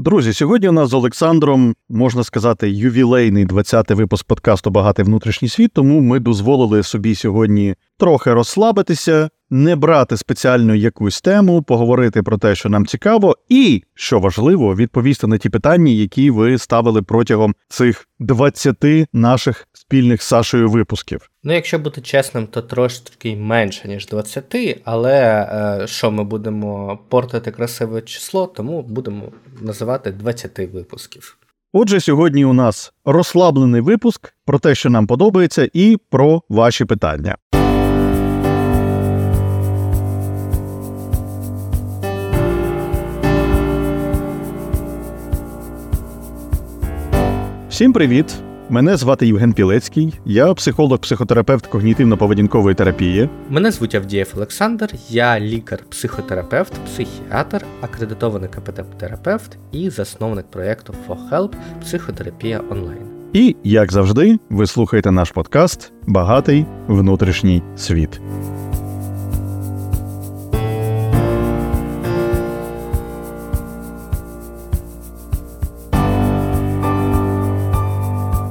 Друзі, сьогодні у нас з Олександром можна сказати ювілейний 20-й випуск подкасту Багатий внутрішній світ. Тому ми дозволили собі сьогодні трохи розслабитися, не брати спеціальну якусь тему, поговорити про те, що нам цікаво, і що важливо, відповісти на ті питання, які ви ставили протягом цих 20 наших спільних з Сашою випусків. Ну, якщо бути чесним, то трошки менше ніж 20, але е, що ми будемо портити красиве число, тому будемо називати 20 випусків. Отже, сьогодні у нас розслаблений випуск про те, що нам подобається, і про ваші питання. Всім привіт! Мене звати Євген Пілецький, я психолог-психотерапевт когнітивно-поведінкової терапії. Мене звуть Авдієв Олександр, я лікар-психотерапевт, психіатр, акредитований КПТ-терапевт і засновник проєкту For Help Психотерапія онлайн. І, як завжди, ви слухаєте наш подкаст Багатий внутрішній світ.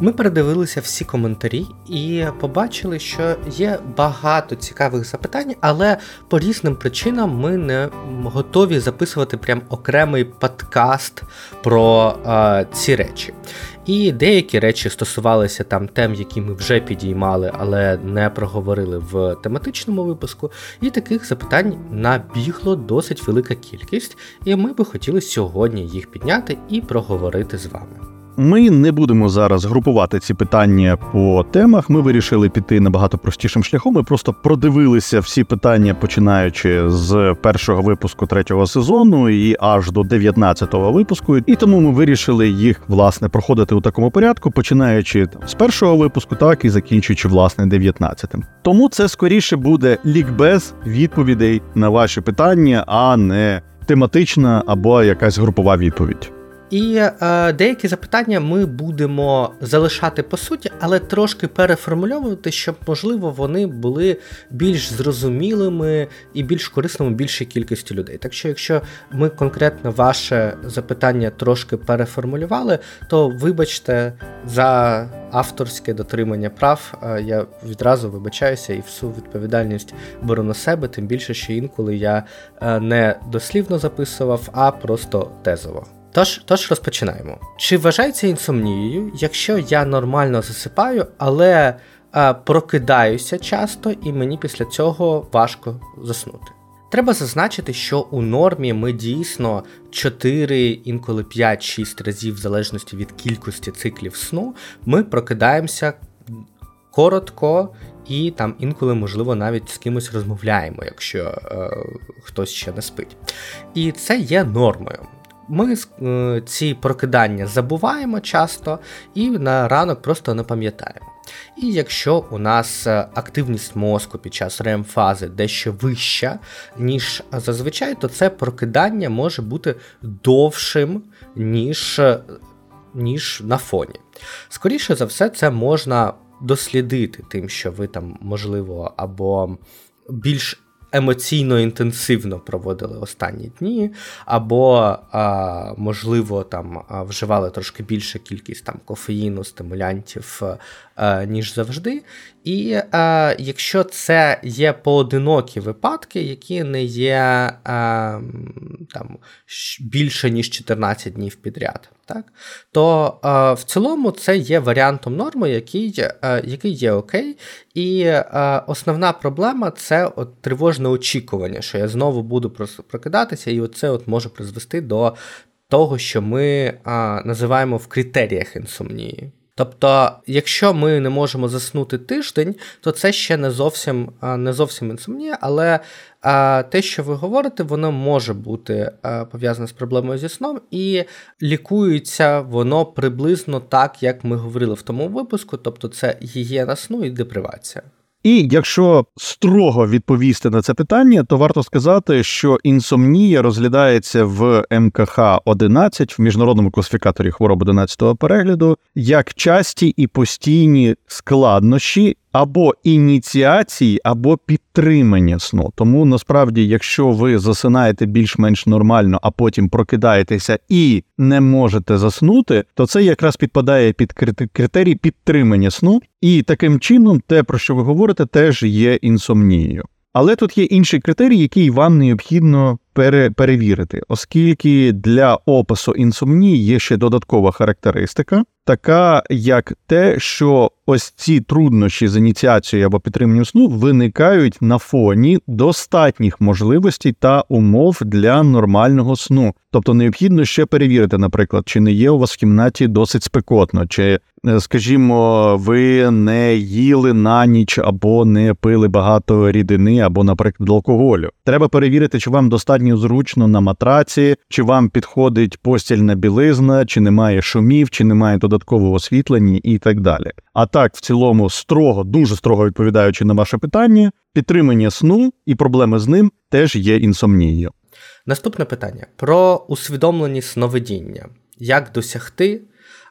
Ми передивилися всі коментарі і побачили, що є багато цікавих запитань, але по різним причинам ми не готові записувати прям окремий подкаст про е, ці речі. І деякі речі стосувалися там тем, які ми вже підіймали, але не проговорили в тематичному випуску. І таких запитань набігло досить велика кількість, і ми би хотіли сьогодні їх підняти і проговорити з вами. Ми не будемо зараз групувати ці питання по темах. Ми вирішили піти набагато простішим шляхом. Ми просто продивилися всі питання, починаючи з першого випуску третього сезону і аж до 19-го випуску. І тому ми вирішили їх власне проходити у такому порядку, починаючи з першого випуску, так і закінчуючи власне 19-м. Тому це скоріше буде лікбез відповідей на ваші питання, а не тематична або якась групова відповідь. І е, деякі запитання ми будемо залишати по суті, але трошки переформульовувати, щоб, можливо, вони були більш зрозумілими і більш корисними більшій кількості людей. Так що, якщо ми конкретно ваше запитання трошки переформулювали, то вибачте за авторське дотримання прав. Я відразу вибачаюся і всю відповідальність беру на себе, тим більше, що інколи я е, не дослівно записував, а просто тезово. Тож тож розпочинаємо. Чи вважається інсомнією, якщо я нормально засипаю, але а, прокидаюся часто і мені після цього важко заснути? Треба зазначити, що у нормі ми дійсно 4, інколи 5-6 разів, в залежності від кількості циклів сну, ми прокидаємося коротко і там інколи, можливо, навіть з кимось розмовляємо, якщо е, хтось ще не спить. І це є нормою ми е, ці прокидання забуваємо часто і на ранок просто не пам'ятаємо. І якщо у нас е, активність мозку під час РЕМ-фази дещо вища, ніж зазвичай, то це прокидання може бути довшим, ніж ніж на фоні. Скоріше за все, це можна дослідити, тим, що ви там, можливо, або більш емоційно інтенсивно проводили останні дні, або, а, можливо, там вживали трошки більше кількість там кофеїну, стимулянтів, ніж завжди. І а, якщо це є поодинокі випадки, які не є а, там більше ніж 14 днів підряд, так, то а, в цілому це є варіантом норми, який а, який є окей. І а, основна проблема це от тривожне очікування, що я знову буду прокидатися, і це може призвести до того, що ми називаємо в критеріях інсомнії. Тобто, якщо ми не можемо заснути тиждень, то це ще не зовсім не зовсім інсомнія, але те, що ви говорите, воно може бути пов'язане з проблемою зі сном, і лікується воно приблизно так, як ми говорили в тому випуску, тобто це гігієна сну і депривація. І якщо строго відповісти на це питання, то варто сказати, що інсомнія розглядається в МКХ 11 в міжнародному класифікаторі хвороб 11-го перегляду як часті і постійні складнощі або ініціації, або підтримання сну. Тому насправді, якщо ви засинаєте більш-менш нормально, а потім прокидаєтеся і не можете заснути, то це якраз підпадає під критерій підтримання сну, і таким чином, те, про що ви говорите, теж є інсомнією. Але тут є інший критерій, який вам необхідно пере- перевірити, оскільки для опису інсомнії є ще додаткова характеристика, така як те, що ось ці труднощі з ініціацією або підтриманням сну виникають на фоні достатніх можливостей та умов для нормального сну. Тобто необхідно ще перевірити, наприклад, чи не є у вас в кімнаті досить спекотно, чи, е, скажімо, ви не їли на ніч або не пили багато рідини, або, наприклад, алкоголю. Треба перевірити, чи вам достатньо зручно на матраці, чи вам підходить постільна білизна, чи немає шумів, чи немає додаткового освітлення і так далі. А так, в цілому, строго, дуже строго відповідаючи на ваше питання, підтримання сну і проблеми з ним теж є інсомнією. Наступне питання про усвідомлені сновидіння. Як досягти,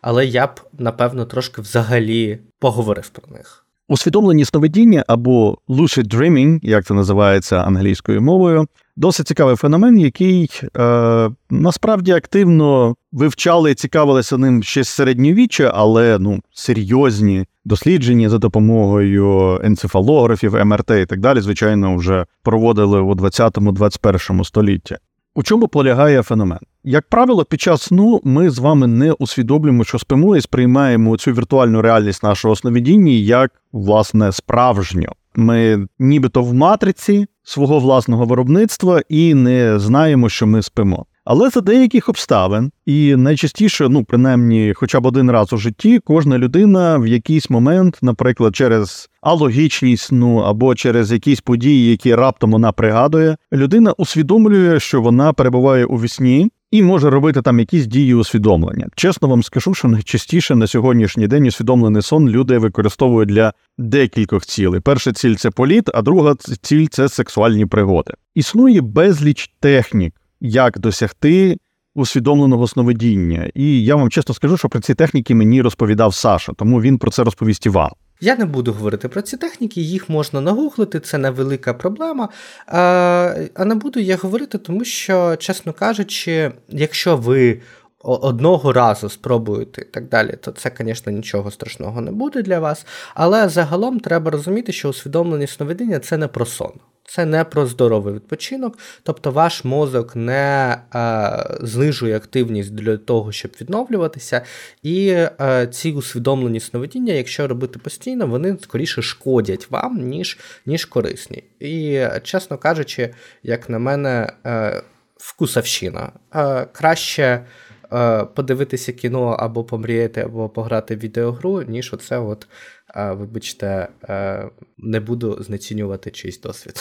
але я б, напевно, трошки взагалі поговорив про них. Усвідомлені сновидіння або lucid dreaming, як це називається англійською мовою, досить цікавий феномен, який е, насправді активно вивчали і цікавилися ним ще з середньовіччя, але ну серйозні дослідження за допомогою енцефалографів, МРТ і так далі, звичайно, вже проводили у 20-21 столітті. У чому полягає феномен? Як правило, під час сну ми з вами не усвідомлюємо, що спимо, і сприймаємо цю віртуальну реальність нашого сновидіння як власне справжню. Ми нібито в матриці свого власного виробництва і не знаємо, що ми спимо. Але за деяких обставин, і найчастіше, ну принаймні, хоча б один раз у житті, кожна людина в якийсь момент, наприклад, через алогічність сну або через якісь події, які раптом вона пригадує, людина усвідомлює, що вона перебуває у вісні. І може робити там якісь дії усвідомлення. Чесно вам скажу, що найчастіше на сьогоднішній день усвідомлений сон люди використовують для декількох цілей. Перша ціль це політ, а друга ціль це сексуальні пригоди. Існує безліч технік, як досягти усвідомленого сновидіння. І я вам чесно скажу, що про ці техніки мені розповідав Саша, тому він про це розповість і вам. Я не буду говорити про ці техніки, їх можна нагуглити, це невелика проблема. А не буду я говорити, тому що, чесно кажучи, якщо ви одного разу спробуєте і так далі, то це, звісно, нічого страшного не буде для вас. Але загалом треба розуміти, що усвідомлені сновидіння це не про сон. Це не про здоровий відпочинок, тобто ваш мозок не е, знижує активність для того, щоб відновлюватися, і е, ці усвідомлені сновидіння, якщо робити постійно, вони скоріше шкодять вам, ніж ніж корисні. І, чесно кажучи, як на мене, е, вкусовщина. Е, краще. Е, подивитися кіно або помріяти, або пограти в відеогру, ніж оце от вибачте, е, не буду знецінювати чийсь досвід.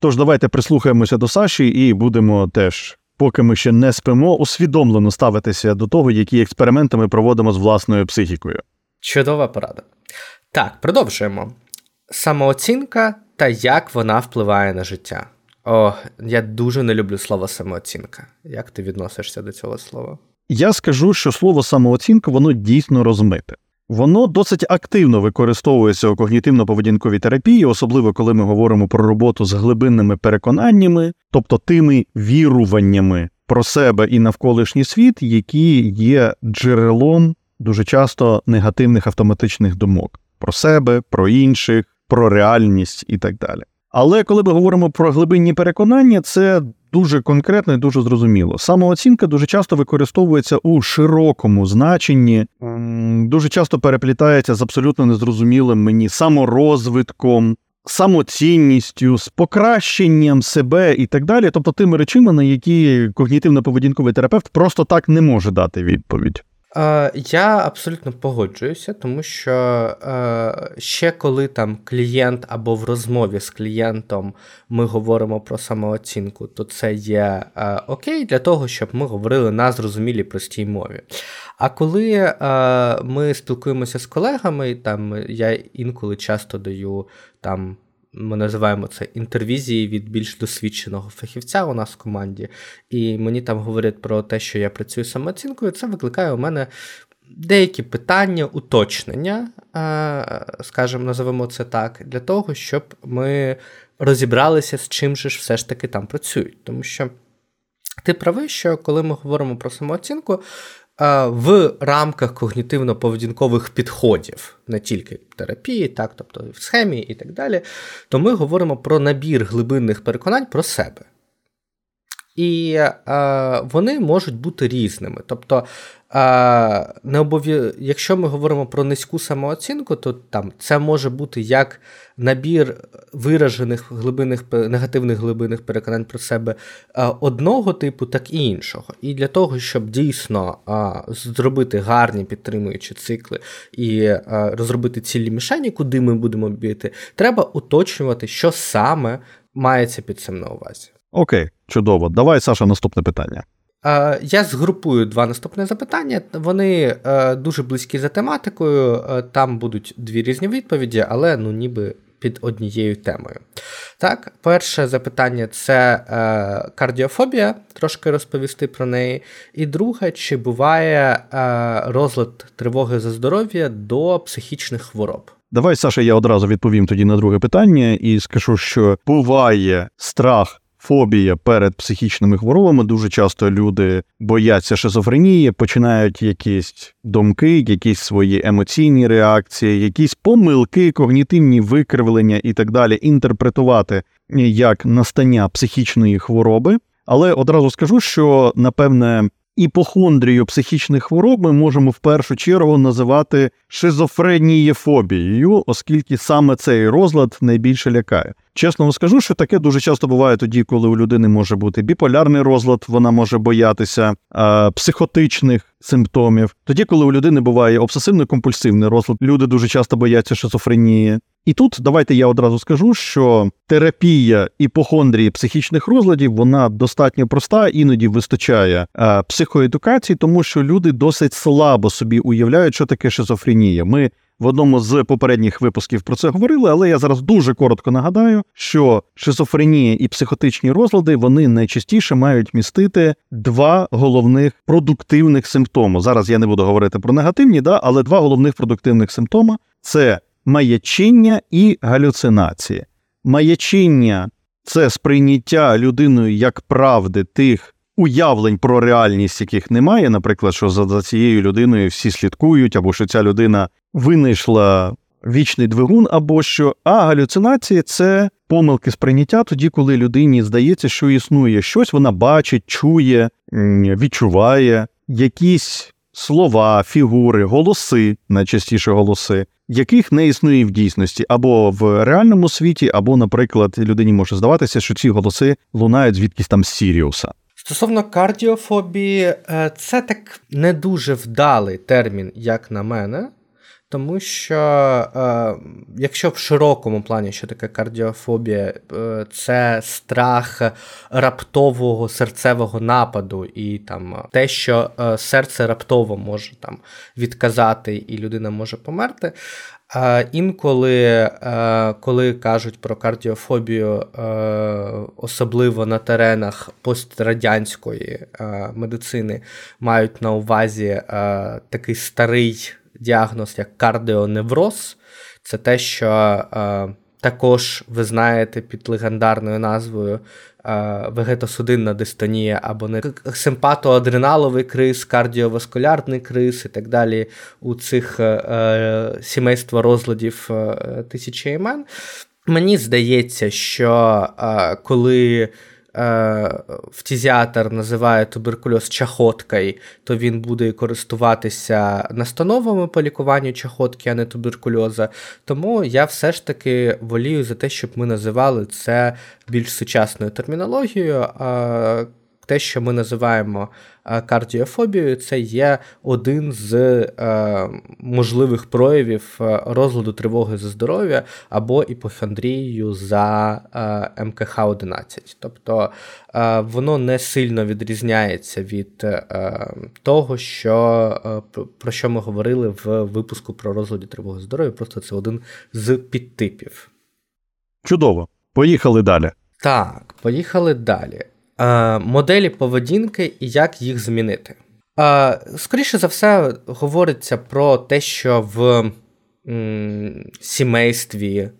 Тож, давайте прислухаємося до Саші і будемо теж, поки ми ще не спимо, усвідомлено ставитися до того, які експерименти ми проводимо з власною психікою. Чудова порада. Так, продовжуємо. Самооцінка та як вона впливає на життя. О, я дуже не люблю слово самооцінка. Як ти відносишся до цього слова? Я скажу, що слово самооцінка воно дійсно розмите. Воно досить активно використовується у когнітивно-поведінковій терапії, особливо коли ми говоримо про роботу з глибинними переконаннями, тобто тими віруваннями про себе і навколишній світ, які є джерелом дуже часто негативних автоматичних думок про себе, про інших, про реальність і так далі. Але коли ми говоримо про глибинні переконання, це дуже конкретно і дуже зрозуміло. Самооцінка дуже часто використовується у широкому значенні, дуже часто переплітається з абсолютно незрозумілим мені саморозвитком. Самоцінністю, з покращенням себе і так далі, тобто тими речами, на які когнітивно-поведінковий терапевт просто так не може дати відповідь. Е, я абсолютно погоджуюся, тому що е, ще коли там клієнт або в розмові з клієнтом ми говоримо про самооцінку, то це є е, окей для того, щоб ми говорили на зрозумілій простій мові. А коли ми спілкуємося з колегами, там я інколи часто даю там ми називаємо це інтервізії від більш досвідченого фахівця у нас в команді. І мені там говорять про те, що я працюю самооцінкою, це викликає у мене деякі питання, уточнення, скажімо, називаємо це так, для того, щоб ми розібралися, з чим же ж все ж таки там працюють. Тому що ти правий, що коли ми говоримо про самооцінку, в рамках когнітивно-поведінкових підходів, не тільки терапії, так, тобто в схемі і так далі, то ми говоримо про набір глибинних переконань про себе. І е, вони можуть бути різними. Тобто, е, не обов'я... якщо ми говоримо про низьку самооцінку, то там це може бути як набір виражених глибинних негативних глибинних переконань про себе е, одного типу, так і іншого. І для того, щоб дійсно е, зробити гарні підтримуючі цикли і е, розробити цілі мішені, куди ми будемо бити, треба уточнювати, що саме мається під цим на увазі. Окей, чудово. Давай, Саша, наступне питання. Я згрупую два наступні запитання. Вони е, дуже близькі за тематикою. Е, там будуть дві різні відповіді, але ну ніби під однією темою. Так, перше запитання це е, кардіофобія, трошки розповісти про неї. І друге, чи буває розлад тривоги за здоров'я до психічних хвороб? Давай, Саша, я одразу відповім тоді на друге питання і скажу, що буває страх фобія перед психічними хворобами. Дуже часто люди бояться шизофренії, починають якісь думки, якісь свої емоційні реакції, якісь помилки, когнітивні викривлення і так далі інтерпретувати як настання психічної хвороби. Але одразу скажу, що напевне. Іпохондрію психічних хвороб ми можемо в першу чергу називати шизофренієфобією, оскільки саме цей розлад найбільше лякає. Чесно вам скажу, що таке дуже часто буває тоді, коли у людини може бути біполярний розлад, вона може боятися е, психотичних симптомів. Тоді, коли у людини буває обсесивно-компульсивний розлад, люди дуже часто бояться шизофренії. І тут давайте я одразу скажу, що терапія іпохондрії психічних розладів вона достатньо проста, іноді вистачає е, психоедукації, тому що люди досить слабо собі уявляють, що таке шизофренія. Ми в одному з попередніх випусків про це говорили, але я зараз дуже коротко нагадаю, що шизофренія і психотичні розлади вони найчастіше мають містити два головних продуктивних симптоми. Зараз я не буду говорити про негативні, да, але два головних продуктивних симптоми це маячіння і галюцинації. Маячіння це сприйняття людиною як правди тих уявлень про реальність, яких немає, наприклад, що за, цією людиною всі слідкують, або що ця людина винайшла вічний двигун, або що, а галюцинації це помилки сприйняття тоді, коли людині здається, що існує щось, вона бачить, чує, відчуває якісь слова, фігури, голоси, найчастіше голоси, яких не існує в дійсності, або в реальному світі, або, наприклад, людині може здаватися, що ці голоси лунають звідкись там з Сіріуса. Стосовно кардіофобії, е, це так не дуже вдалий термін, як на мене. Тому що, е, якщо в широкому плані, що таке кардіофобія, е, це страх раптового серцевого нападу, і там те, що е, серце раптово може там відказати, і людина може померти. Е, інколи, е, коли кажуть про кардіофобію, е, особливо на теренах пострадянської медицини, мають на увазі такий старий діагноз, як кардіоневроз. Це те, що е, також ви знаєте під легендарною назвою е, вегетосудинна дистонія або не симпатоадреналовий криз, кардіоваскулярний криз і так далі у цих е, е сімейства розладів е, тисячі імен. Мені здається, що е, коли фтізіатр називає туберкульоз чахоткою, то він буде користуватися настановами по лікуванню чахотки, а не туберкульоза. Тому я все ж таки волію за те, щоб ми називали це більш сучасною термінологією те, що ми називаємо е, кардіофобією, це є один з е, можливих проявів е, розладу тривоги за здоров'я або іпохондрією за МКХ-11. Тобто воно не сильно відрізняється від того, що, про що ми говорили в випуску про розладі тривоги здоров'я, просто це один з підтипів. Чудово. Поїхали далі. Так, поїхали далі. Е, моделі поведінки і як їх змінити. Скоріше за все, говориться про те, що в сімействі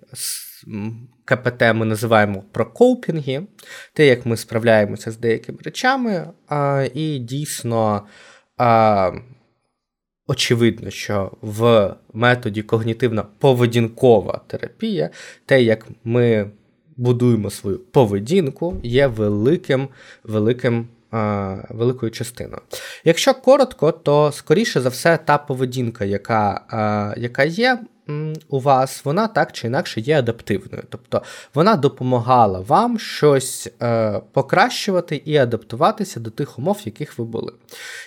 КПТ ми називаємо про коупінги, те, як ми справляємося з деякими речами, і дійсно. Очевидно, що в методі когнітивно-поведінкова терапія, те, як ми будуємо свою поведінку, є великим великим великою частиною. Якщо коротко, то скоріше за все, та поведінка, яка, яка є. У вас вона так чи інакше є адаптивною, тобто вона допомагала вам щось е, покращувати і адаптуватися до тих умов, в яких ви були.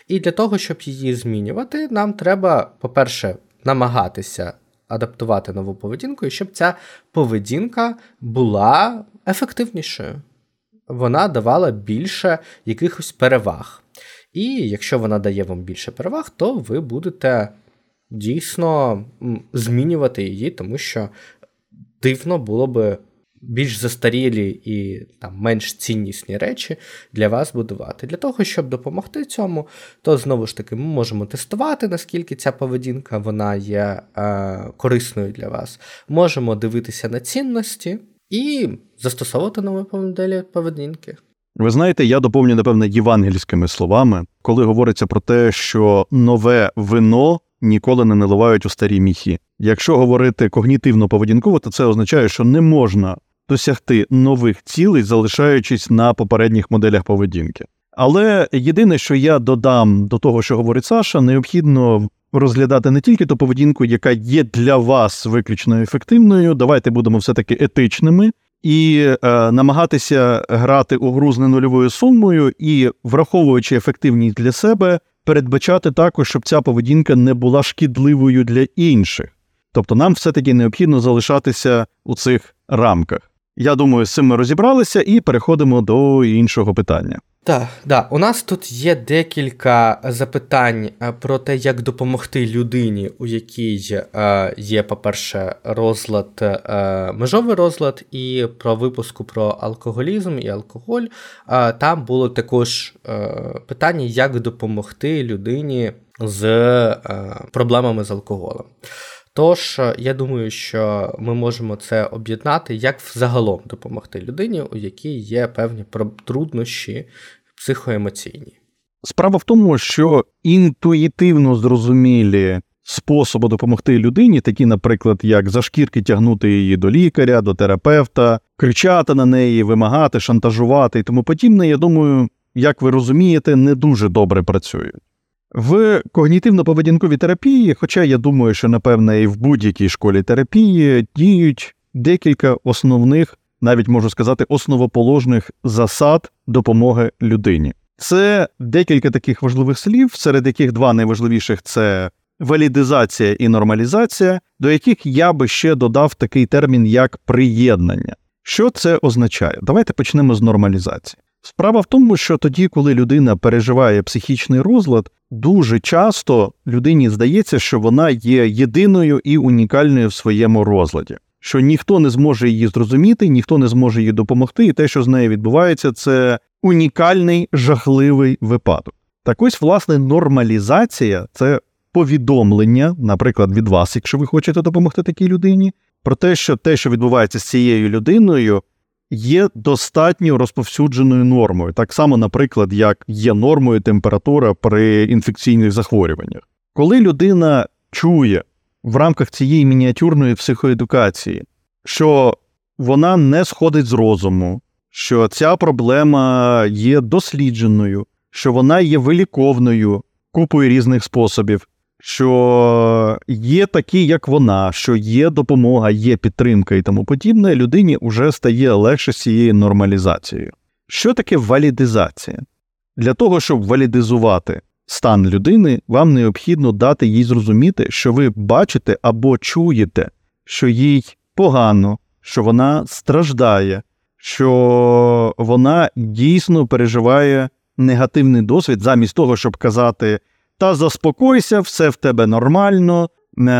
І для того, щоб її змінювати, нам треба, по-перше, намагатися адаптувати нову поведінку, і щоб ця поведінка була ефективнішою вона давала більше якихось переваг. І якщо вона дає вам більше переваг, то ви будете дійсно змінювати її, тому що дивно було би більш застарілі і там менш ціннісні речі для вас будувати. Для того, щоб допомогти цьому, то знову ж таки ми можемо тестувати, наскільки ця поведінка вона є е, корисною для вас. Можемо дивитися на цінності і застосовувати нові моделі поведінки. Ви знаєте, я доповню, напевне, євангельськими словами, коли говориться про те, що нове вино ніколи не наливають у старі міхи. Якщо говорити когнітивно-поведінково, то це означає, що не можна досягти нових цілей, залишаючись на попередніх моделях поведінки. Але єдине, що я додам до того, що говорить Саша, необхідно розглядати не тільки ту поведінку, яка є для вас виключно ефективною. Давайте будемо все-таки етичними і е, намагатися грати у гру з ненульовою сумою і, враховуючи ефективність для себе, передбачати також, щоб ця поведінка не була шкідливою для інших. Тобто нам все-таки необхідно залишатися у цих рамках. Я думаю, з цим ми розібралися і переходимо до іншого питання. Так, да. у нас тут є декілька запитань е, про те, як допомогти людині, у якій е, є, по-перше, розлад, е, межовий розлад, і про випуску про алкоголізм і алкоголь. Там було також питання, як допомогти людині з проблемами з алкоголем. Тож, я думаю, що ми можемо це об'єднати, як взагалом допомогти людині, у якій є певні труднощі психоемоційні. Справа в тому, що інтуїтивно зрозумілі способи допомогти людині, такі, наприклад, як за шкірки тягнути її до лікаря, до терапевта, кричати на неї, вимагати, шантажувати і тому подібне, я думаю, як ви розумієте, не дуже добре працюють. В когнітивно-поведінковій терапії, хоча я думаю, що, напевне, і в будь-якій школі терапії діють декілька основних навіть можу сказати, основоположних засад допомоги людині. Це декілька таких важливих слів, серед яких два найважливіших це валідизація і нормалізація, до яких я би ще додав такий термін як приєднання. Що це означає? Давайте почнемо з нормалізації. Справа в тому, що тоді, коли людина переживає психічний розлад, дуже часто людині здається, що вона є єдиною і унікальною в своєму розладі що ніхто не зможе її зрозуміти, ніхто не зможе їй допомогти, і те, що з нею відбувається, це унікальний жахливий випадок. Так ось, власне, нормалізація це повідомлення, наприклад, від вас, якщо ви хочете допомогти такій людині, про те, що те, що відбувається з цією людиною, є достатньо розповсюдженою нормою, так само, наприклад, як є нормою температура при інфекційних захворюваннях. Коли людина чує, в рамках цієї мініатюрної психоедукації, що вона не сходить з розуму, що ця проблема є дослідженою, що вона є виліковною купою різних способів, що є такі, як вона, що є допомога, є підтримка і тому подібне, людині вже стає легше з цією нормалізацією. Що таке валідизація? Для того, щоб валідизувати стан людини, вам необхідно дати їй зрозуміти, що ви бачите або чуєте, що їй погано, що вона страждає, що вона дійсно переживає негативний досвід, замість того, щоб казати: Та заспокойся, все в тебе нормально, е,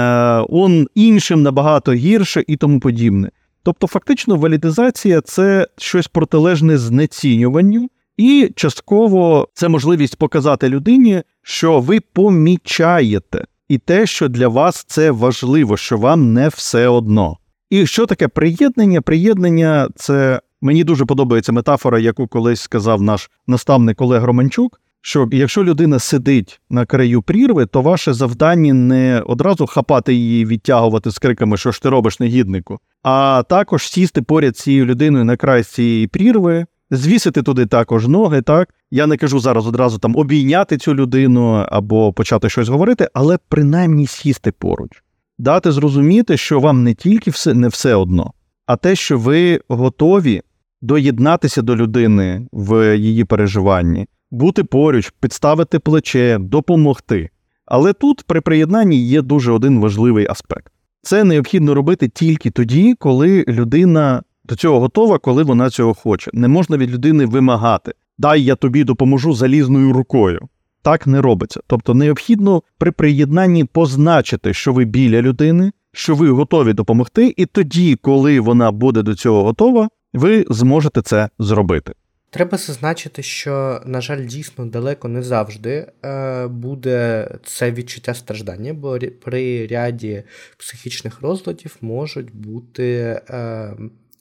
он іншим набагато гірше і тому подібне. Тобто, фактично, валідизація це щось протилежне знецінюванню І частково це можливість показати людині, що ви помічаєте, і те, що для вас це важливо, що вам не все одно. І що таке приєднання? Приєднання це мені дуже подобається метафора, яку колись сказав наш наставник Олег Романчук. Що якщо людина сидить на краю прірви, то ваше завдання не одразу хапати її, відтягувати з криками, що ж ти робиш негіднику, а також сісти поряд цією людиною на край цієї прірви, звісити туди також ноги. Так? Я не кажу зараз одразу там обійняти цю людину або почати щось говорити, але принаймні сісти поруч, дати зрозуміти, що вам не тільки все не все одно, а те, що ви готові доєднатися до людини в її переживанні бути поруч, підставити плече, допомогти. Але тут при приєднанні є дуже один важливий аспект. Це необхідно робити тільки тоді, коли людина до цього готова, коли вона цього хоче. Не можна від людини вимагати. Дай я тобі допоможу залізною рукою. Так не робиться. Тобто необхідно при приєднанні позначити, що ви біля людини, що ви готові допомогти, і тоді, коли вона буде до цього готова, ви зможете це зробити. Треба зазначити, що, на жаль, дійсно далеко не завжди е, буде це відчуття страждання, бо при ряді психічних розладів можуть бути е,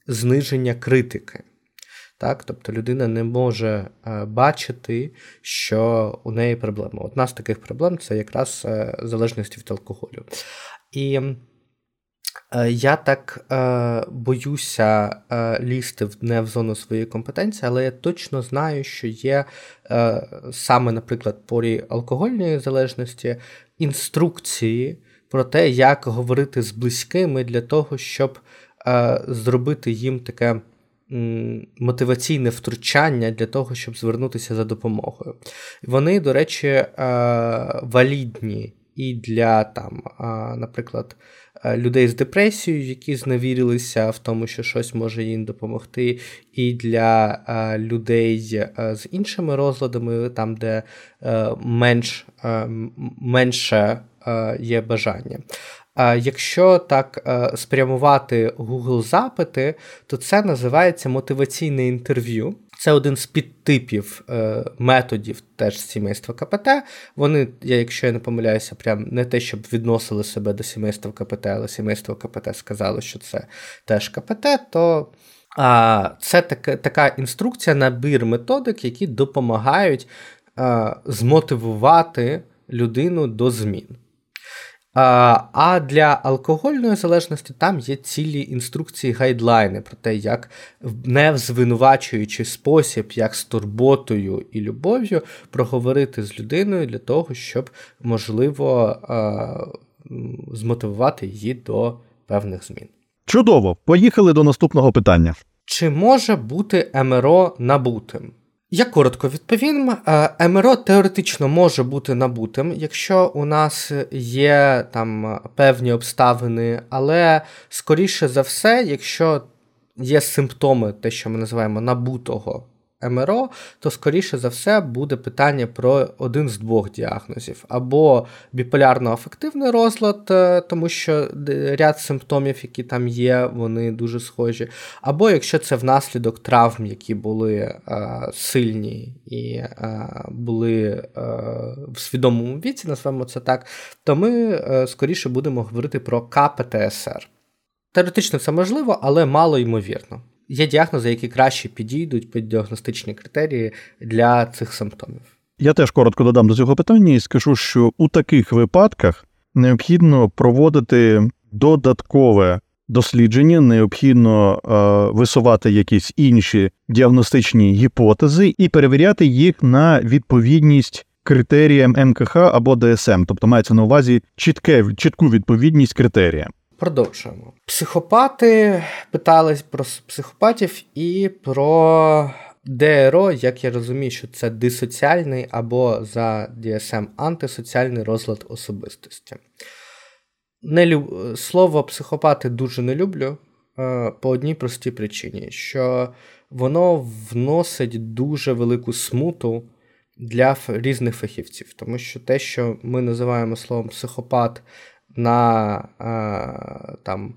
зниження критики. Так, Тобто людина не може е, бачити, що у неї проблема. Одна з таких проблем це якраз залежність від алкоголю. І я так е, боюся е, лізти не в зону своєї компетенції, але я точно знаю, що є е, саме, наприклад, порі алкогольної залежності інструкції про те, як говорити з близькими для того, щоб е, зробити їм таке. Мотиваційне втручання для того, щоб звернутися за допомогою. Вони, до речі, е, валідні і для, там, наприклад, Е, людей з депресією, які зневірилися в тому, що щось може їм допомогти, і для е, людей е, з іншими розладами, там, де менш, менше є бажання. Якщо так спрямувати Google запити, то це називається мотиваційне інтерв'ю. Це один з підтипів е, методів теж сімейства КПТ. Вони, я, якщо я не помиляюся, прям не те, щоб відносили себе до сімейства КПТ, але сімейство КПТ сказало, що це теж КПТ, то а, це така, така інструкція, набір методик, які допомагають а, змотивувати людину до змін. А для алкогольної залежності там є цілі інструкції, гайдлайни про те, як не в звинувачуючий спосіб, як з турботою і любов'ю проговорити з людиною для того, щоб можливо змотивувати її до певних змін. Чудово! Поїхали до наступного питання. Чи може бути МРО набутим? Я коротко відповім. Е, МРО теоретично може бути набутим, якщо у нас є там певні обставини, але скоріше за все, якщо є симптоми, те, що ми називаємо набутого МРО, то скоріше за все буде питання про один з двох діагнозів: або біполярно-афективний розлад, е, тому що ряд симптомів, які там є, вони дуже схожі, або якщо це внаслідок травм, які були е, сильні і е, були а, в свідомому віці, назвемо це так, то ми скоріше будемо говорити про КПТСР. Теоретично це можливо, але мало ймовірно. Є діагнози, які краще підійдуть під діагностичні критерії для цих симптомів. Я теж коротко додам до цього питання і скажу, що у таких випадках необхідно проводити додаткове дослідження, необхідно е, висувати якісь інші діагностичні гіпотези і перевіряти їх на відповідність критеріям МКХ або ДСМ, тобто мається на увазі чітке, чітку відповідність критеріям. Продовжуємо. Психопати питались про психопатів і про ДРО, як я розумію, що це дисоціальний або за DSM антисоціальний розлад особистості. Не люб... Слово психопати дуже не люблю е, по одній простій причині, що воно вносить дуже велику смуту для різних фахівців, тому що те, що ми називаємо словом психопат на там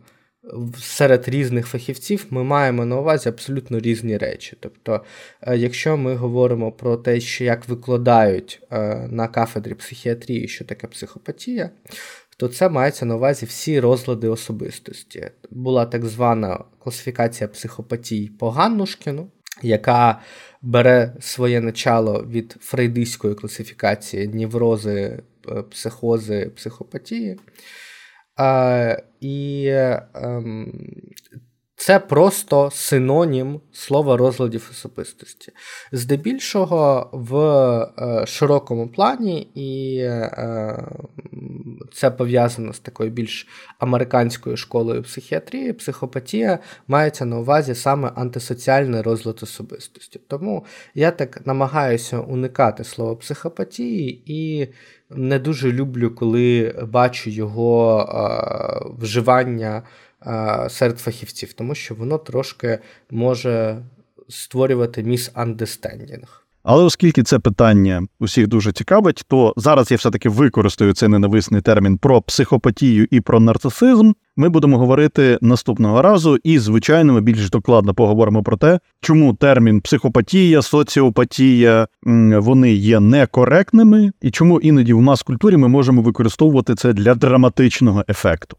серед різних фахівців ми маємо на увазі абсолютно різні речі. Тобто, е, якщо ми говоримо про те, що як викладають е, на кафедрі психіатрії, що таке психопатія, то це мається на увазі всі розлади особистості. Була так звана класифікація психопатій по Ганнушкіну, яка бере своє начало від фрейдистської класифікації неврози, е, психози, психопатії. А, І ем, це просто синонім слова розладів особистості. Здебільшого в е, широкому плані, і е, це пов'язано з такою більш американською школою психіатрії, психопатія мається на увазі саме антисоціальний розлад особистості. Тому я так намагаюся уникати слова психопатії і не дуже люблю, коли бачу його е, вживання серед фахівців, тому що воно трошки може створювати міс-андестендінг. Але оскільки це питання усіх дуже цікавить, то зараз я все-таки використаю цей ненависний термін про психопатію і про нарцисизм. Ми будемо говорити наступного разу, і, звичайно, ми більш докладно поговоримо про те, чому термін психопатія, соціопатія вони є некоректними, і чому іноді в мас-культурі ми можемо використовувати це для драматичного ефекту.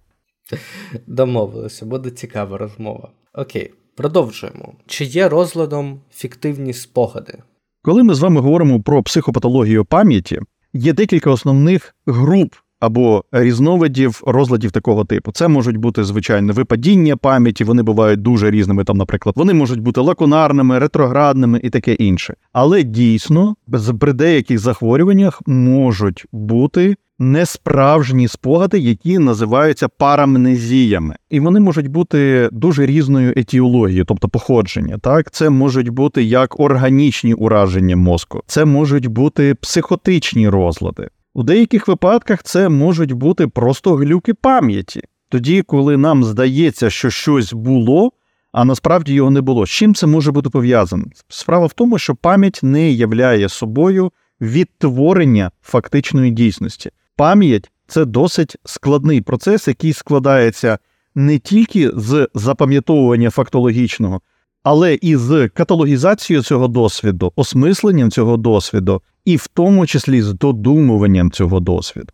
Домовилися, буде цікава розмова. Окей, продовжуємо. Чи є розладом фіктивні спогади? Коли ми з вами говоримо про психопатологію пам'яті, є декілька основних груп або різновидів розладів такого типу. Це можуть бути звичайно випадіння пам'яті, вони бувають дуже різними. Там, наприклад, вони можуть бути лакунарними, ретроградними і таке інше. Але дійсно, при деяких захворюваннях можуть бути несправжні спогади, які називаються парамнезіями, і вони можуть бути дуже різною етіологією, тобто походження. Так, це можуть бути як органічні ураження мозку, це можуть бути психотичні розлади. У деяких випадках це можуть бути просто глюки пам'яті. Тоді, коли нам здається, що щось було, а насправді його не було. З чим це може бути пов'язано? Справа в тому, що пам'ять не являє собою відтворення фактичної дійсності. Пам'ять це досить складний процес, який складається не тільки з запам'ятовування фактологічного, але і з каталогізацією цього досвіду, осмисленням цього досвіду, і в тому числі з додумуванням цього досвіду.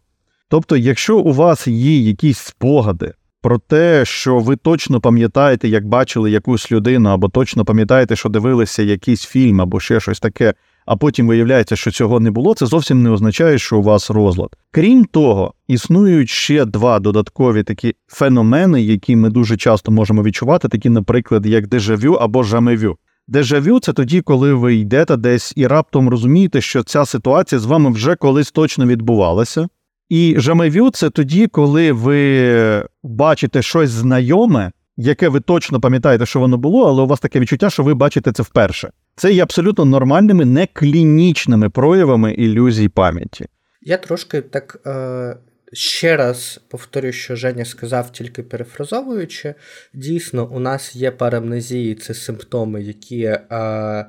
Тобто, якщо у вас є якісь спогади про те, що ви точно пам'ятаєте, як бачили якусь людину, або точно пам'ятаєте, що дивилися якийсь фільм, або ще щось таке, а потім виявляється, що цього не було, це зовсім не означає, що у вас розлад. Крім того, існують ще два додаткові такі феномени, які ми дуже часто можемо відчувати, такі, наприклад, як дежавю або жамевю. Дежавю це тоді, коли ви йдете десь і раптом розумієте, що ця ситуація з вами вже колись точно відбувалася. І жамевю це тоді, коли ви бачите щось знайоме, яке ви точно пам'ятаєте, що воно було, але у вас таке відчуття, що ви бачите це вперше. Це є абсолютно нормальними, не клінічними проявами ілюзій пам'яті. Я трошки так е, ще раз повторю, що Женя сказав, тільки перефразовуючи. Дійсно, у нас є парамнезії, це симптоми, які. Е,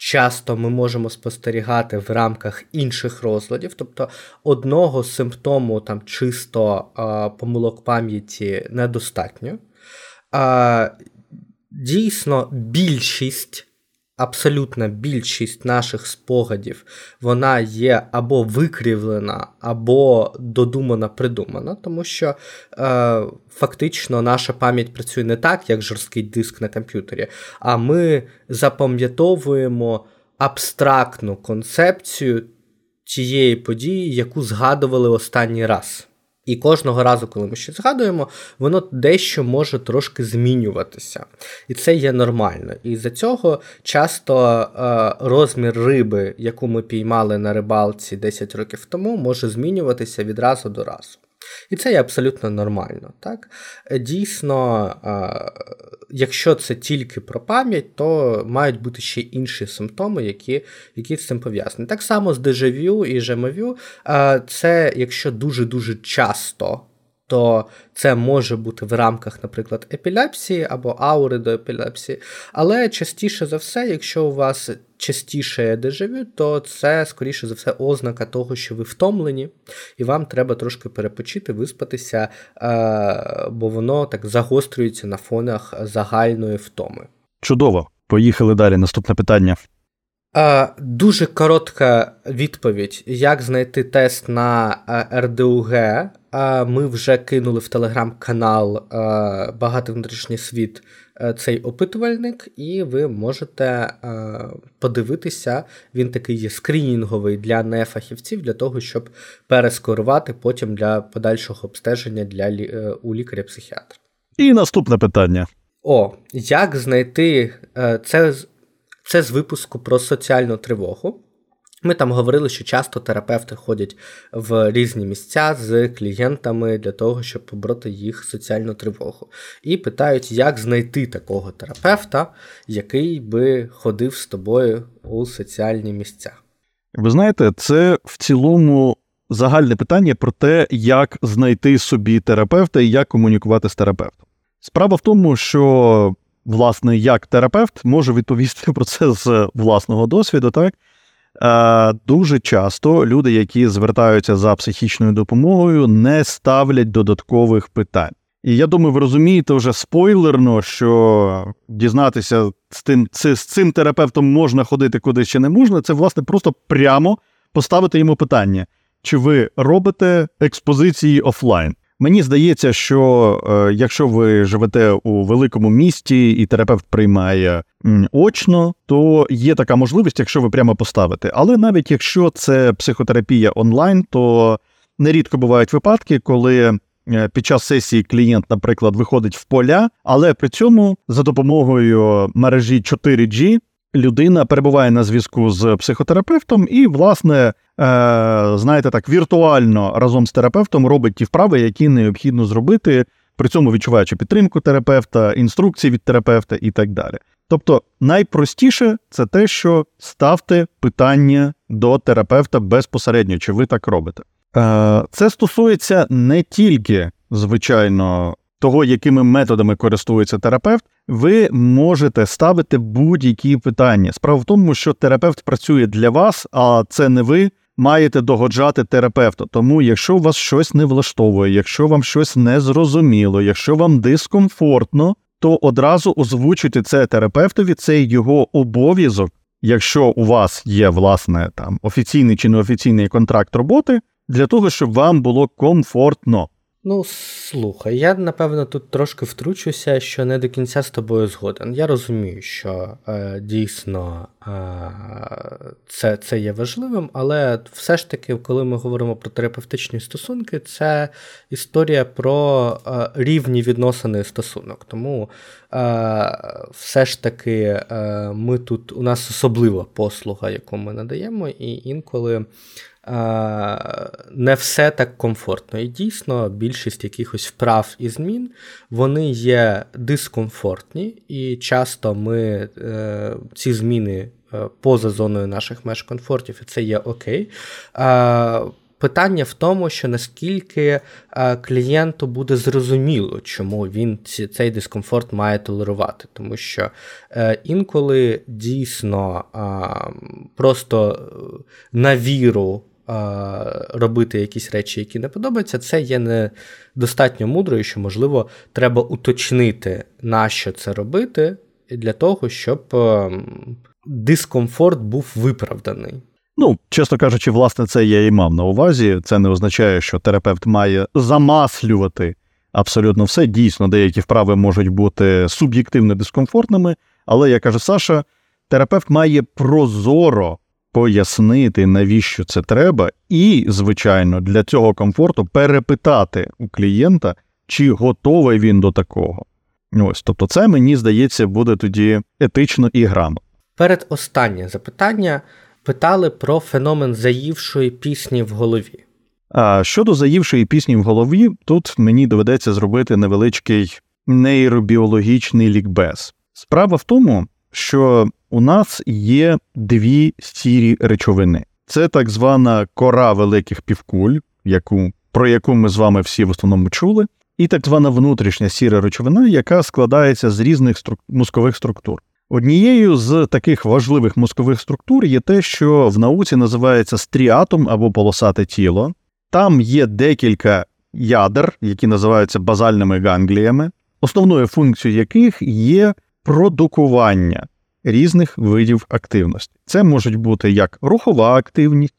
Часто ми можемо спостерігати в рамках інших розладів, тобто одного симптому там чисто а, помилок пам'яті недостатньо. А, Дійсно, більшість абсолютна більшість наших спогадів вона є або викривлена, або додумана, придумана, тому що е, фактично наша пам'ять працює не так, як жорсткий диск на комп'ютері, а ми запам'ятовуємо абстрактну концепцію тієї події, яку згадували останній раз. І кожного разу, коли ми щось згадуємо, воно дещо може трошки змінюватися. І це є нормально. І за цього часто е, розмір риби, яку ми піймали на рибалці 10 років тому, може змінюватися від разу до разу. І це є абсолютно нормально. Так? Дійсно, якщо це тільки про пам'ять, то мають бути ще інші симптоми, які які з цим пов'язані. Так само з дежавю і жемовю, це якщо дуже-дуже часто то це може бути в рамках, наприклад, епілепсії або аури до епілепсії. Але частіше за все, якщо у вас частіше дежавю, то це, скоріше за все, ознака того, що ви втомлені, і вам треба трошки перепочити, виспатися, е, бо воно так загострюється на фонах загальної втоми. Чудово. Поїхали далі. Наступне питання. Дуже коротка відповідь, як знайти тест на РДУГ. Ми вже кинули в телеграм-канал Багатий внутрішній світ цей опитувальник, і ви можете подивитися, він такий є скринінговий для нефахівців, для того, щоб перескорувати потім для подальшого обстеження для е, у лікаря-психіатра. І наступне питання. О, як знайти е, це це з випуску про соціальну тривогу. Ми там говорили, що часто терапевти ходять в різні місця з клієнтами для того, щоб побороти їх соціальну тривогу. І питають, як знайти такого терапевта, який би ходив з тобою у соціальні місця. Ви знаєте, це в цілому загальне питання про те, як знайти собі терапевта і як комунікувати з терапевтом. Справа в тому, що власне, як терапевт можу відповісти про це з власного досвіду. Так дуже часто люди, які звертаються за психічною допомогою, не ставлять додаткових питань. І я думаю, ви розумієте вже спойлерно, що дізнатися з тим, це, з цим терапевтом можна ходити куди ще не можна. Це, власне, просто прямо поставити йому питання: чи ви робите експозиції офлайн? Мені здається, що е, якщо ви живете у великому місті і терапевт приймає очно, то є така можливість, якщо ви прямо поставите. Але навіть якщо це психотерапія онлайн, то нерідко бувають випадки, коли е, під час сесії клієнт, наприклад, виходить в поля, але при цьому за допомогою мережі 4G людина перебуває на зв'язку з психотерапевтом і, власне, знаєте, так, віртуально разом з терапевтом робить ті вправи, які необхідно зробити, при цьому відчуваючи підтримку терапевта, інструкції від терапевта і так далі. Тобто найпростіше це те, що ставте питання до терапевта безпосередньо, чи ви так робите. Е, це стосується не тільки, звичайно, того, якими методами користується терапевт, ви можете ставити будь-які питання. Справа в тому, що терапевт працює для вас, а це не ви маєте догоджати терапевту. Тому, якщо вас щось не влаштовує, якщо вам щось не зрозуміло, якщо вам дискомфортно, то одразу озвучуйте це терапевтові, це його обов'язок. Якщо у вас є власне там офіційний чи неофіційний контракт роботи, для того, щоб вам було комфортно. Ну, слухай, я напевно тут трошки втручуся, що не до кінця з тобою згоден. Я розумію, що е, дійсно е, це це є важливим, але все ж таки, коли ми говоримо про терапевтичні стосунки, це історія про е, рівні відносини стосунок. Тому е, все ж таки е, ми тут у нас особлива послуга, яку ми надаємо, і інколи не все так комфортно. І дійсно, більшість якихось вправ і змін вони є дискомфортні, і часто ми е, ці зміни е, поза зоною наших меж комфортів, і це є окей. Питання в тому, що наскільки клієнту буде зрозуміло, чому він цей дискомфорт має толерувати. Тому що е, інколи дійсно просто на віру робити якісь речі, які не подобаються, це є недостатньо мудрою, що, можливо, треба уточнити, на що це робити, для того, щоб дискомфорт був виправданий. Ну, чесно кажучи, власне, це я і мав на увазі. Це не означає, що терапевт має замаслювати абсолютно все. Дійсно, деякі вправи можуть бути суб'єктивно дискомфортними, але, як каже Саша, терапевт має прозоро пояснити, навіщо це треба, і, звичайно, для цього комфорту перепитати у клієнта, чи готовий він до такого. Ось, тобто, це мені здається буде тоді етично і грамотно. Перед останнє запитання питали про феномен заївшої пісні в голові. А щодо заївшої пісні в голові, тут мені доведеться зробити невеличкий нейробіологічний лікбез. Справа в тому, що у нас є дві сірі речовини. Це так звана кора великих півкуль, яку про яку ми з вами всі в основному чули, і так звана внутрішня сіра речовина, яка складається з різних струк... мозкових структур. Однією з таких важливих мозкових структур є те, що в науці називається стріатум або полосате тіло. Там є декілька ядер, які називаються базальними гангліями, основною функцією яких є продукування різних видів активності. Це можуть бути як рухова активність,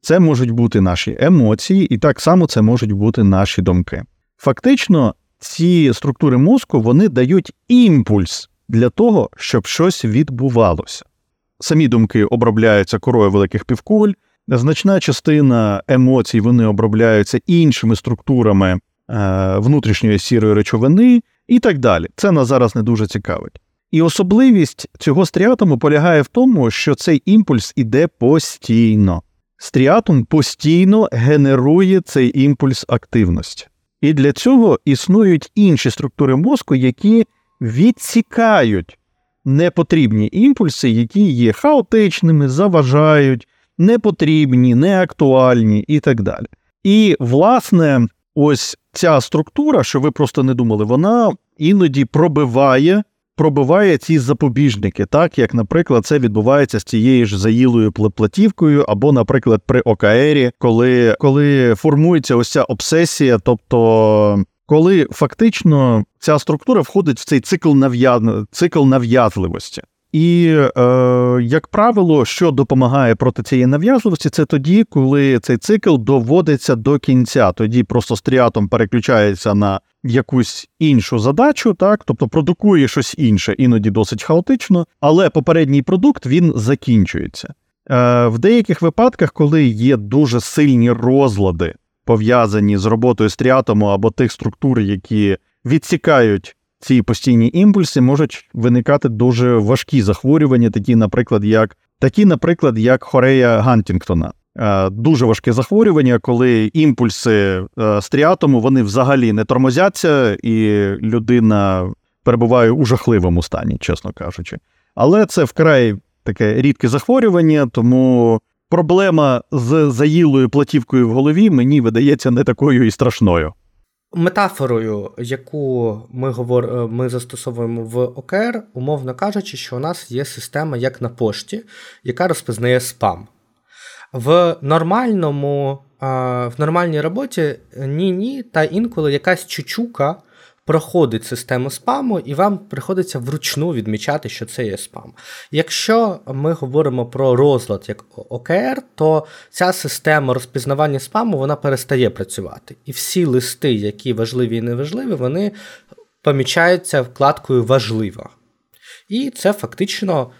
це можуть бути наші емоції, і так само це можуть бути наші думки. Фактично, ці структури мозку вони дають імпульс для того, щоб щось відбувалося. Самі думки обробляються корою великих півкуль, значна частина емоцій вони обробляються іншими структурами е, внутрішньої сірої речовини і так далі. Це нас зараз не дуже цікавить. І особливість цього стріатому полягає в тому, що цей імпульс іде постійно. Стріатум постійно генерує цей імпульс активності. І для цього існують інші структури мозку, які відсікають непотрібні імпульси, які є хаотичними, заважають, непотрібні, неактуальні і так далі. І, власне, ось ця структура, що ви просто не думали, вона іноді пробиває пробиває ці запобіжники, так як, наприклад, це відбувається з цією ж заїлою платівкою, або, наприклад, при ОКРі, коли, коли формується ось ця обсесія, тобто. Коли фактично ця структура входить в цей цикл нав'яз... цикл нав'язливості. І, е, як правило, що допомагає проти цієї нав'язливості, це тоді, коли цей цикл доводиться до кінця. Тоді просто стріатом переключається на якусь іншу задачу, так, тобто продукує щось інше, іноді досить хаотично, але попередній продукт він закінчується. Е, В деяких випадках, коли є дуже сильні розлади, пов'язані з роботою стріатому або тих структур, які відсікають ці постійні імпульси можуть виникати дуже важкі захворювання, такі, наприклад, як такі, наприклад, як хорея Гантінгтона. Е, дуже важке захворювання, коли імпульси е, стріатому вони взагалі не тормозяться, і людина перебуває у жахливому стані, чесно кажучи. Але це вкрай таке рідке захворювання, тому проблема з заїлою платівкою в голові мені видається не такою і страшною. Метафорою, яку ми говор... Е, ми застосовуємо в ОКР, умовно кажучи, що у нас є система, як на пошті, яка розпізнає спам. В нормальному, в нормальній роботі ні-ні, та інколи якась чучука проходить систему спаму, і вам приходиться вручну відмічати, що це є спам. Якщо ми говоримо про розлад як ОКР, то ця система розпізнавання спаму вона перестає працювати. І всі листи, які важливі і неважливі, вони помічаються вкладкою важливо. І це фактично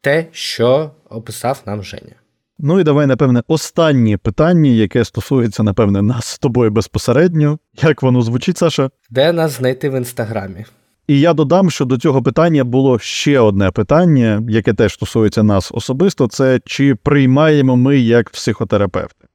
те, що описав нам Женя. Ну і давай, напевне, останнє питання, яке стосується, напевне, нас з тобою безпосередньо. Як воно звучить, Саша? Де нас знайти в інстаграмі? І я додам, що до цього питання було ще одне питання, яке теж стосується нас особисто: це чи приймаємо ми як психотерапевти?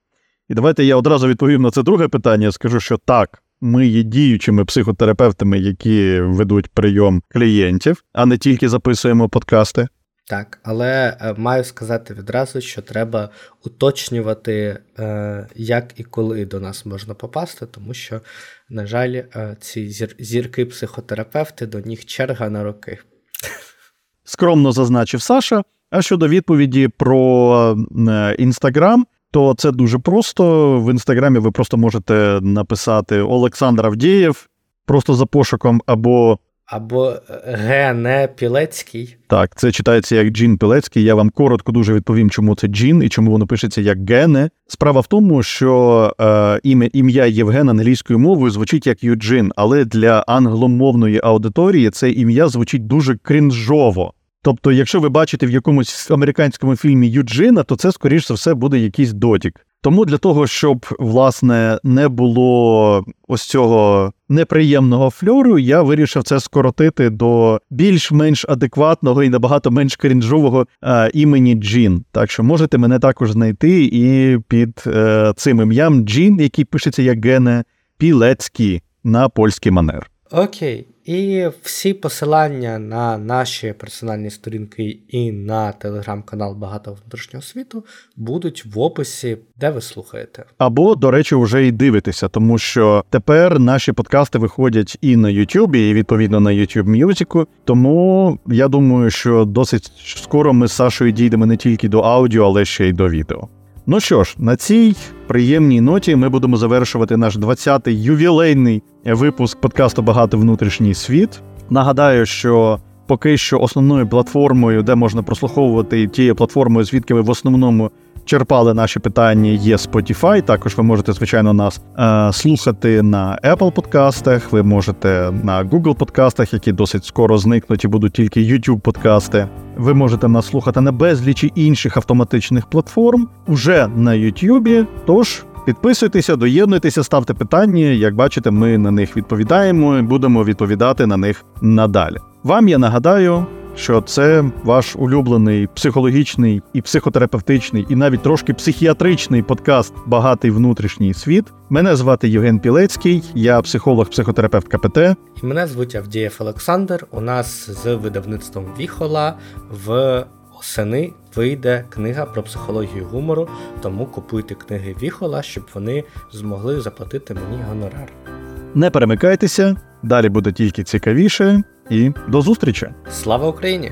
І давайте я одразу відповім на це друге питання. Скажу, що так, ми є діючими психотерапевтами, які ведуть прийом клієнтів, а не тільки записуємо подкасти. Так, але е, маю сказати відразу, що треба уточнювати, е, як і коли до нас можна попасти, тому що, на жаль, е, ці зірки-психотерапевти до них черга на роки. Скромно зазначив Саша. А щодо відповіді про інстаграм, то це дуже просто. В інстаграмі ви просто можете написати Олександр Авдієв просто за пошуком або або Гене Пілецький. Так, це читається як Джін Пілецький. Я вам коротко дуже відповім, чому це Джін і чому воно пишеться як Гене. Справа в тому, що е, ім'я ім'я Євген англійською мовою звучить як Юджин, але для англомовної аудиторії це ім'я звучить дуже крінжово. Тобто, якщо ви бачите в якомусь американському фільмі Юджина, то це, скоріш за все, буде якийсь дотік. Тому для того, щоб власне не було ось цього неприємного фльору, я вирішив це скоротити до більш-менш адекватного і набагато менш крінжового е, імені Джін. Так що можете мене також знайти і під е, цим ім'ям Джін, який пишеться як Гене Пілецький на польський манер. Окей. І всі посилання на наші персональні сторінки і на телеграм-канал Багато внутрішнього світу будуть в описі, де ви слухаєте. Або, до речі, вже і дивитеся, тому що тепер наші подкасти виходять і на YouTube, і відповідно на YouTube Music. Тому я думаю, що досить скоро ми з Сашою дійдемо не тільки до аудіо, але ще й до відео. Ну що ж, на цій приємній ноті ми будемо завершувати наш 20-й ювілейний випуск подкасту Багато внутрішній світ. Нагадаю, що поки що основною платформою, де можна прослуховувати тією платформою, звідки ви в основному черпали наші питання, є Spotify. Також ви можете, звичайно, нас е, слухати на Apple подкастах, ви можете на Google подкастах, які досить скоро зникнуть і будуть тільки YouTube подкасти. Ви можете нас слухати на безлічі інших автоматичних платформ уже на YouTube. Тож підписуйтеся, доєднуйтеся, ставте питання. Як бачите, ми на них відповідаємо і будемо відповідати на них надалі. Вам я нагадаю, що це ваш улюблений психологічний і психотерапевтичний, і навіть трошки психіатричний подкаст Багатий внутрішній світ. Мене звати Євген Пілецький, я психолог, психотерапевт КПТ. І мене звуть Авдієв Олександр. У нас з видавництвом Віхола в осени вийде книга про психологію гумору, тому купуйте книги Віхола, щоб вони змогли заплатити мені гонорар. Не перемикайтеся, далі буде тільки цікавіше, і до зустрічі! Слава Україні!